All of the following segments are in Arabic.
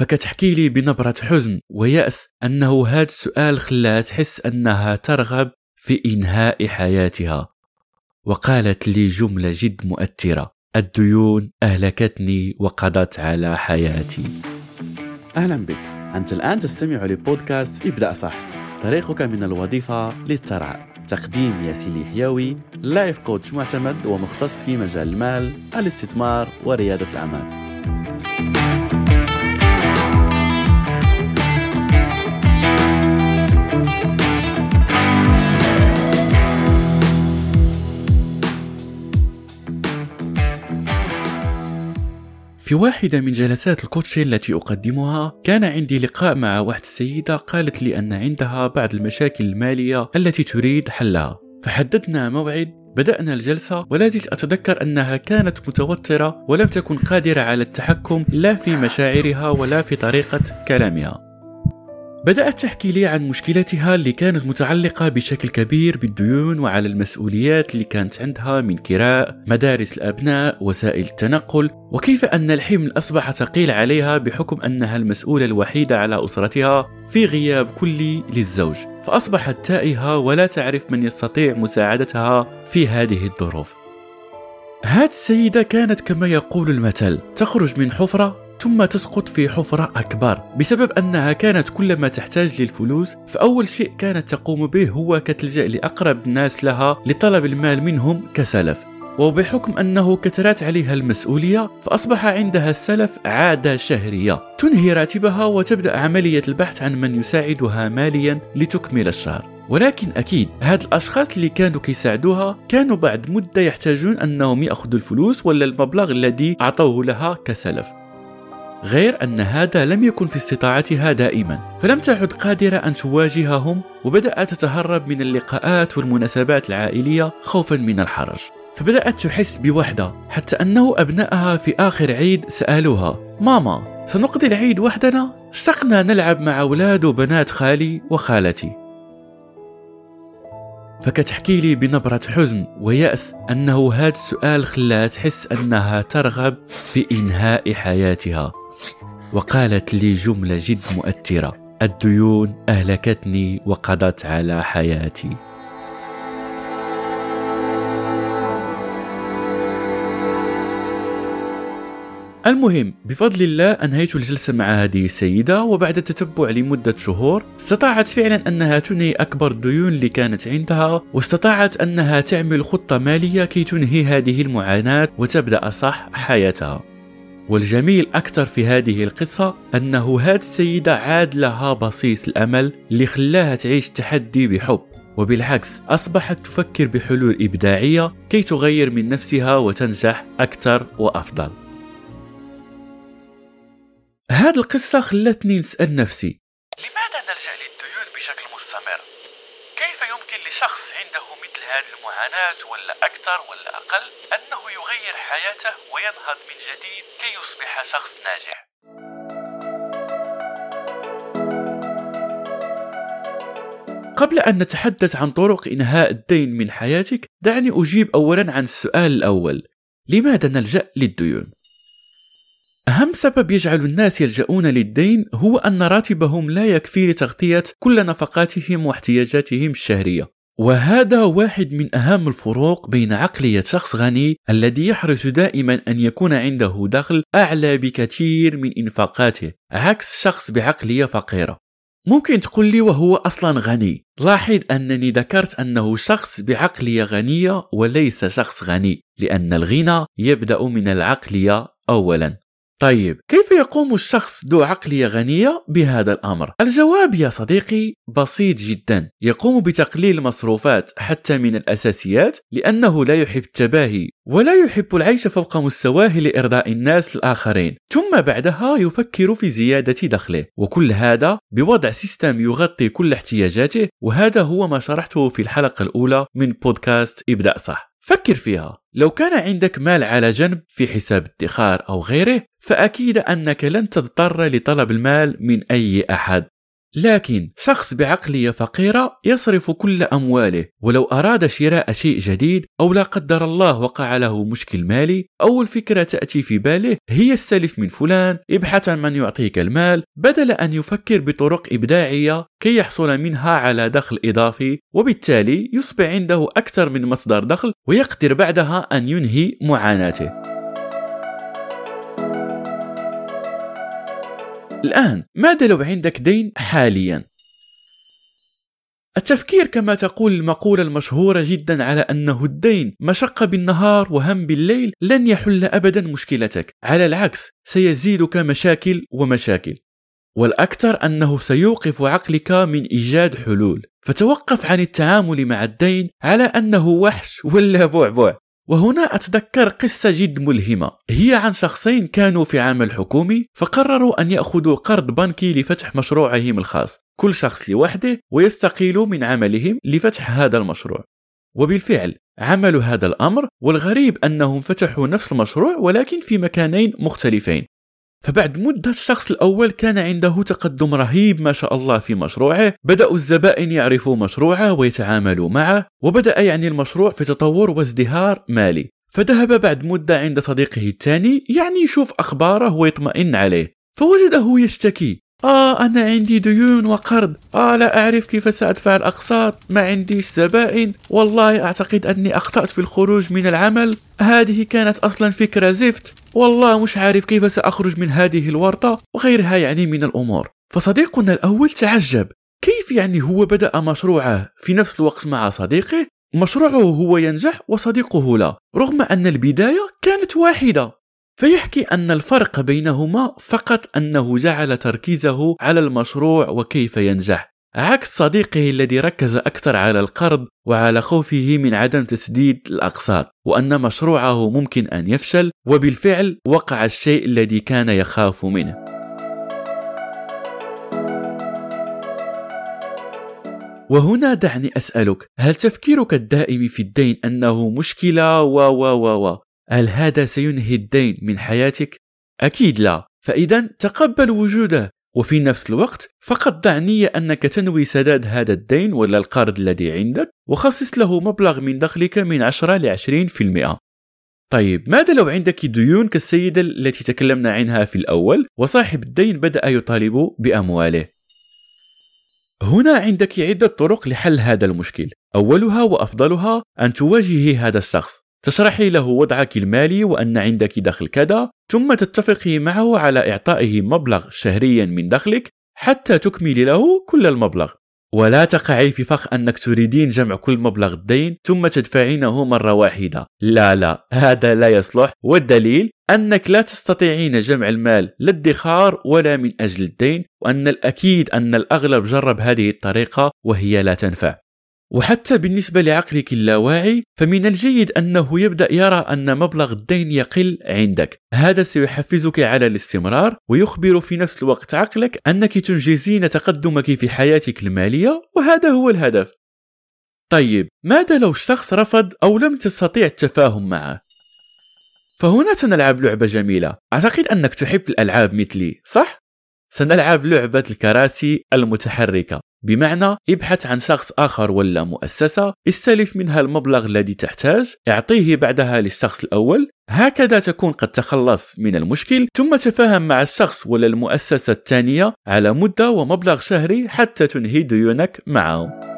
فكتحكي لي بنبرة حزن ويأس أنه هذا السؤال خلاها تحس أنها ترغب في إنهاء حياتها. وقالت لي جملة جد مؤثرة. الديون أهلكتني وقضت على حياتي. أهلا بك. أنت الآن تستمع لبودكاست ابدأ صح. طريقك من الوظيفة للثراء تقديم ياسين حياوي life coach معتمد ومختص في مجال المال الاستثمار وريادة الأعمال. في واحدة من جلسات الكوتشي التي أقدمها كان عندي لقاء مع واحدة السيدة قالت لي أن عندها بعض المشاكل المالية التي تريد حلها. فحددنا موعد بدأنا الجلسة ولا زلت أتذكر أنها كانت متوترة ولم تكن قادرة على التحكم لا في مشاعرها ولا في طريقة كلامها. بدأت تحكي لي عن مشكلتها اللي كانت متعلقة بشكل كبير بالديون وعلى المسؤوليات اللي كانت عندها من كراء مدارس الأبناء وسائل التنقل وكيف أن الحمل أصبح ثقيل عليها بحكم أنها المسؤولة الوحيدة على أسرتها في غياب كلي للزوج. فأصبحت تائهة ولا تعرف من يستطيع مساعدتها في هذه الظروف. هذه السيدة كانت كما يقول المثل تخرج من حفرة ثم تسقط في حفرة أكبر. بسبب أنها كانت كلما تحتاج للفلوس فأول شيء كانت تقوم به هو كتلجأ لأقرب الناس لها لطلب المال منهم كسلف. وبحكم أنه كثرت عليها المسؤولية فأصبح عندها السلف عادة شهرية. تنهي راتبها وتبدأ عملية البحث عن من يساعدها ماليا لتكمل الشهر. ولكن أكيد هاد الأشخاص اللي كانوا كيساعدوها كانوا بعد مدة يحتاجون أنهم يأخذوا الفلوس ولا المبلغ الذي أعطوه لها كسلف. غير أن هذا لم يكن في استطاعتها دائما. فلم تعد قادرة أن تواجههم وبدأت تتهرب من اللقاءات والمناسبات العائلية خوفا من الحرج. فبدأت تحس بوحدة حتى أنه أبنائها في آخر عيد سألوها ماما سنقضي العيد وحدنا؟ اشتقنا نلعب مع أولاد وبنات خالي وخالتي. فكتحكي لي بنبرة حزن ويأس أنه هذا السؤال خلاها تحس أنها ترغب في إنهاء حياتها. وقالت لي جملة جد مؤثرة. الديون أهلكتني وقضت على حياتي. المهم بفضل الله أنهيت الجلسة مع هذه السيدة وبعد التتبع لمدة شهور استطاعت فعلا أنها تنهي أكبر الديون اللي كانت عندها واستطاعت أنها تعمل خطة مالية كي تنهي هذه المعاناة وتبدأ صح حياتها. والجميل أكثر في هذه القصة أنه هذه السيدة عاد لها بصيص الأمل اللي خلاها تعيش تحدي بحب وبالعكس أصبحت تفكر بحلول إبداعية كي تغير من نفسها وتنجح أكثر وأفضل. هذه القصة خلتني نسأل نفسي لماذا نلجأ للديون بشكل مستمر؟ كيف يمكن لشخص عنده مثل هذه المعاناة ولا أكثر ولا أقل أنه يغير حياته وينهض من جديد كي يصبح شخص ناجح؟ قبل أن نتحدث عن طرق إنهاء الدين من حياتك دعني أجيب أولا عن السؤال الأول لماذا نلجأ للديون؟ أهم سبب يجعل الناس يلجؤون للدين هو أن راتبهم لا يكفي لتغطية كل نفقاتهم واحتياجاتهم الشهرية. وهذا واحد من أهم الفروق بين عقلية شخص غني الذي يحرص دائما أن يكون عنده دخل أعلى بكثير من إنفاقاته عكس شخص بعقلية فقيرة. ممكن تقول لي وهو أصلا غني؟ لاحظ أنني ذكرت أنه شخص بعقلية غنية وليس شخص غني لأن الغنى يبدأ من العقلية أولا. طيب كيف يقوم الشخص ذو عقلية غنية بهذا الأمر؟ الجواب يا صديقي بسيط جدا. يقوم بتقليل المصروفات حتى من الأساسيات لأنه لا يحب التباهي ولا يحب العيش فوق مستواه لإرضاء الناس الآخرين. ثم بعدها يفكر في زيادة دخله. وكل هذا بوضع system يغطي كل احتياجاته وهذا هو ما شرحته في الحلقة الأولى من بودكاست ابدأ صح. فكر فيها. لو كان عندك مال على جنب في حساب ادخار أو غيره فأكيد أنك لن تضطر لطلب المال من أي أحد. لكن شخص بعقلية فقيرة يصرف كل أمواله ولو أراد شراء شيء جديد أو لا قدر الله وقع له مشكل مالي أول فكرة تأتي في باله هي السلف من فلان ابحث عن من يعطيك المال بدل أن يفكر بطرق إبداعية كي يحصل منها على دخل إضافي وبالتالي يصبح عنده أكثر من مصدر دخل ويقدر بعدها أن ينهي معاناته. الآن ماذا لو عندك دين حاليا؟ التفكير كما تقول المقولة المشهورة جدا على أنه الدين مشقة بالنهار وهم بالليل لن يحل أبدا مشكلتك. على العكس سيزيدك مشاكل ومشاكل. والأكثر أنه سيوقف عقلك من إيجاد حلول. فتوقف عن التعامل مع الدين على أنه وحش ولا بعبع وهنا أتذكر قصة جد ملهمة. هي عن شخصين كانوا في عمل حكومي فقرروا أن يأخذوا قرض بنكي لفتح مشروعهم الخاص. كل شخص لوحده ويستقيلوا من عملهم لفتح هذا المشروع. وبالفعل عملوا هذا الأمر والغريب أنهم فتحوا نفس المشروع ولكن في مكانين مختلفين. فبعد مدة الشخص الأول كان عنده تقدم رهيب ما شاء الله في مشروعه. بدأوا الزبائن يعرفوا مشروعه ويتعاملوا معه وبدأ يعني المشروع في تطور وازدهار مالي. فذهب بعد مدة عند صديقه الثاني يعني يشوف أخباره ويطمئن عليه فوجده يشتكي. آه أنا عندي ديون وقرض. آه لا أعرف كيف سأدفع الأقساط. ما عنديش زبائن. والله أعتقد أني أخطأت في الخروج من العمل. هذه كانت أصلا فكرة زفت. والله مش عارف كيف سأخرج من هذه الورطة وغيرها يعني من الأمور. فصديقنا الأول تعجب. كيف يعني هو بدأ مشروعه في نفس الوقت مع صديقه؟ مشروعه هو ينجح وصديقه لا. رغم أن البداية كانت واحدة. فيحكي أن الفرق بينهما فقط أنه جعل تركيزه على المشروع وكيف ينجح. عكس صديقه الذي ركز أكثر على القرض وعلى خوفه من عدم تسديد الأقساط وأن مشروعه ممكن أن يفشل وبالفعل وقع الشيء الذي كان يخاف منه. وهنا دعني أسألك هل تفكيرك الدائم في الدين أنه مشكلة و و و و هل هذا سينهي الدين من حياتك؟ أكيد لا. فإذا تقبل وجوده. وفي نفس الوقت فقط ضع نية أنك تنوي سداد هذا الدين ولا القرض الذي عندك وخصص له مبلغ من دخلك من 10 ل 20% طيب ماذا لو عندك ديون كالسيدة التي تكلمنا عنها في الأول وصاحب الدين بدأ يطالب بأمواله؟ هنا عندك عدة طرق لحل هذا المشكل. أولها وأفضلها أن تواجهي هذا الشخص. تشرحي له وضعك المالي وأن عندك دخل كذا ثم تتفقي معه على إعطائه مبلغ شهريا من دخلك حتى تكملي له كل المبلغ. ولا تقعي في فخ أنك تريدين جمع كل مبلغ الدين ثم تدفعينه مرة واحدة. لا لا هذا لا يصلح. والدليل أنك لا تستطيعين جمع المال لا ادخار ولا من أجل الدين وأن الأكيد أن الأغلب جرب هذه الطريقة وهي لا تنفع. وحتى بالنسبة لعقلك اللاواعي فمن الجيد أنه يبدأ يرى أن مبلغ الدين يقل عندك هذا سيحفزك على الاستمرار ويخبر في نفس الوقت عقلك أنك تنجزين تقدمك في حياتك المالية وهذا هو الهدف طيب ماذا لو الشخص رفض أو لم تستطيع التفاهم معه؟ فهنا سنلعب لعبة جميلة أعتقد أنك تحب الألعاب مثلي صح؟ سنلعب لعبة الكراسي المتحركة. بمعنى ابحث عن شخص آخر ولا مؤسسة استلف منها المبلغ الذي تحتاج اعطيه بعدها للشخص الأول. هكذا تكون قد تخلص من المشكل ثم تفاهم مع الشخص ولا المؤسسة الثانية على مدة ومبلغ شهري حتى تنهي ديونك معهم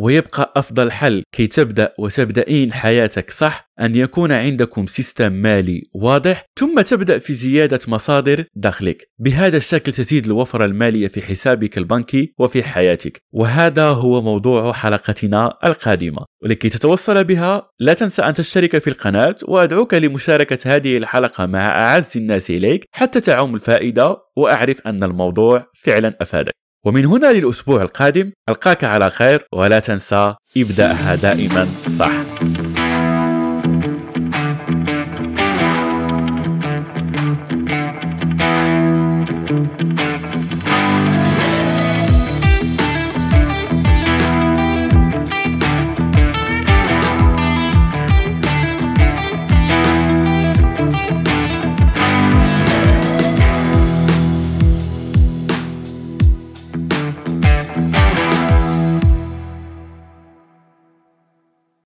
ويبقى أفضل حل كي تبدأ وتبدأين حياتك صح؟ أن يكون عندكم system مالي واضح ثم تبدأ في زيادة مصادر دخلك. بهذا الشكل تزيد الوفرة المالية في حسابك البنكي وفي حياتك. وهذا هو موضوع حلقتنا القادمة. ولكي تتوصل بها لا تنسى أن تشترك في القناة وأدعوك لمشاركة هذه الحلقة مع أعز الناس إليك حتى تعم الفائدة وأعرف أن الموضوع فعلا أفادك. ومن هنا للأسبوع القادم ألقاك على خير ولا تنسى ابدأها دائما صح.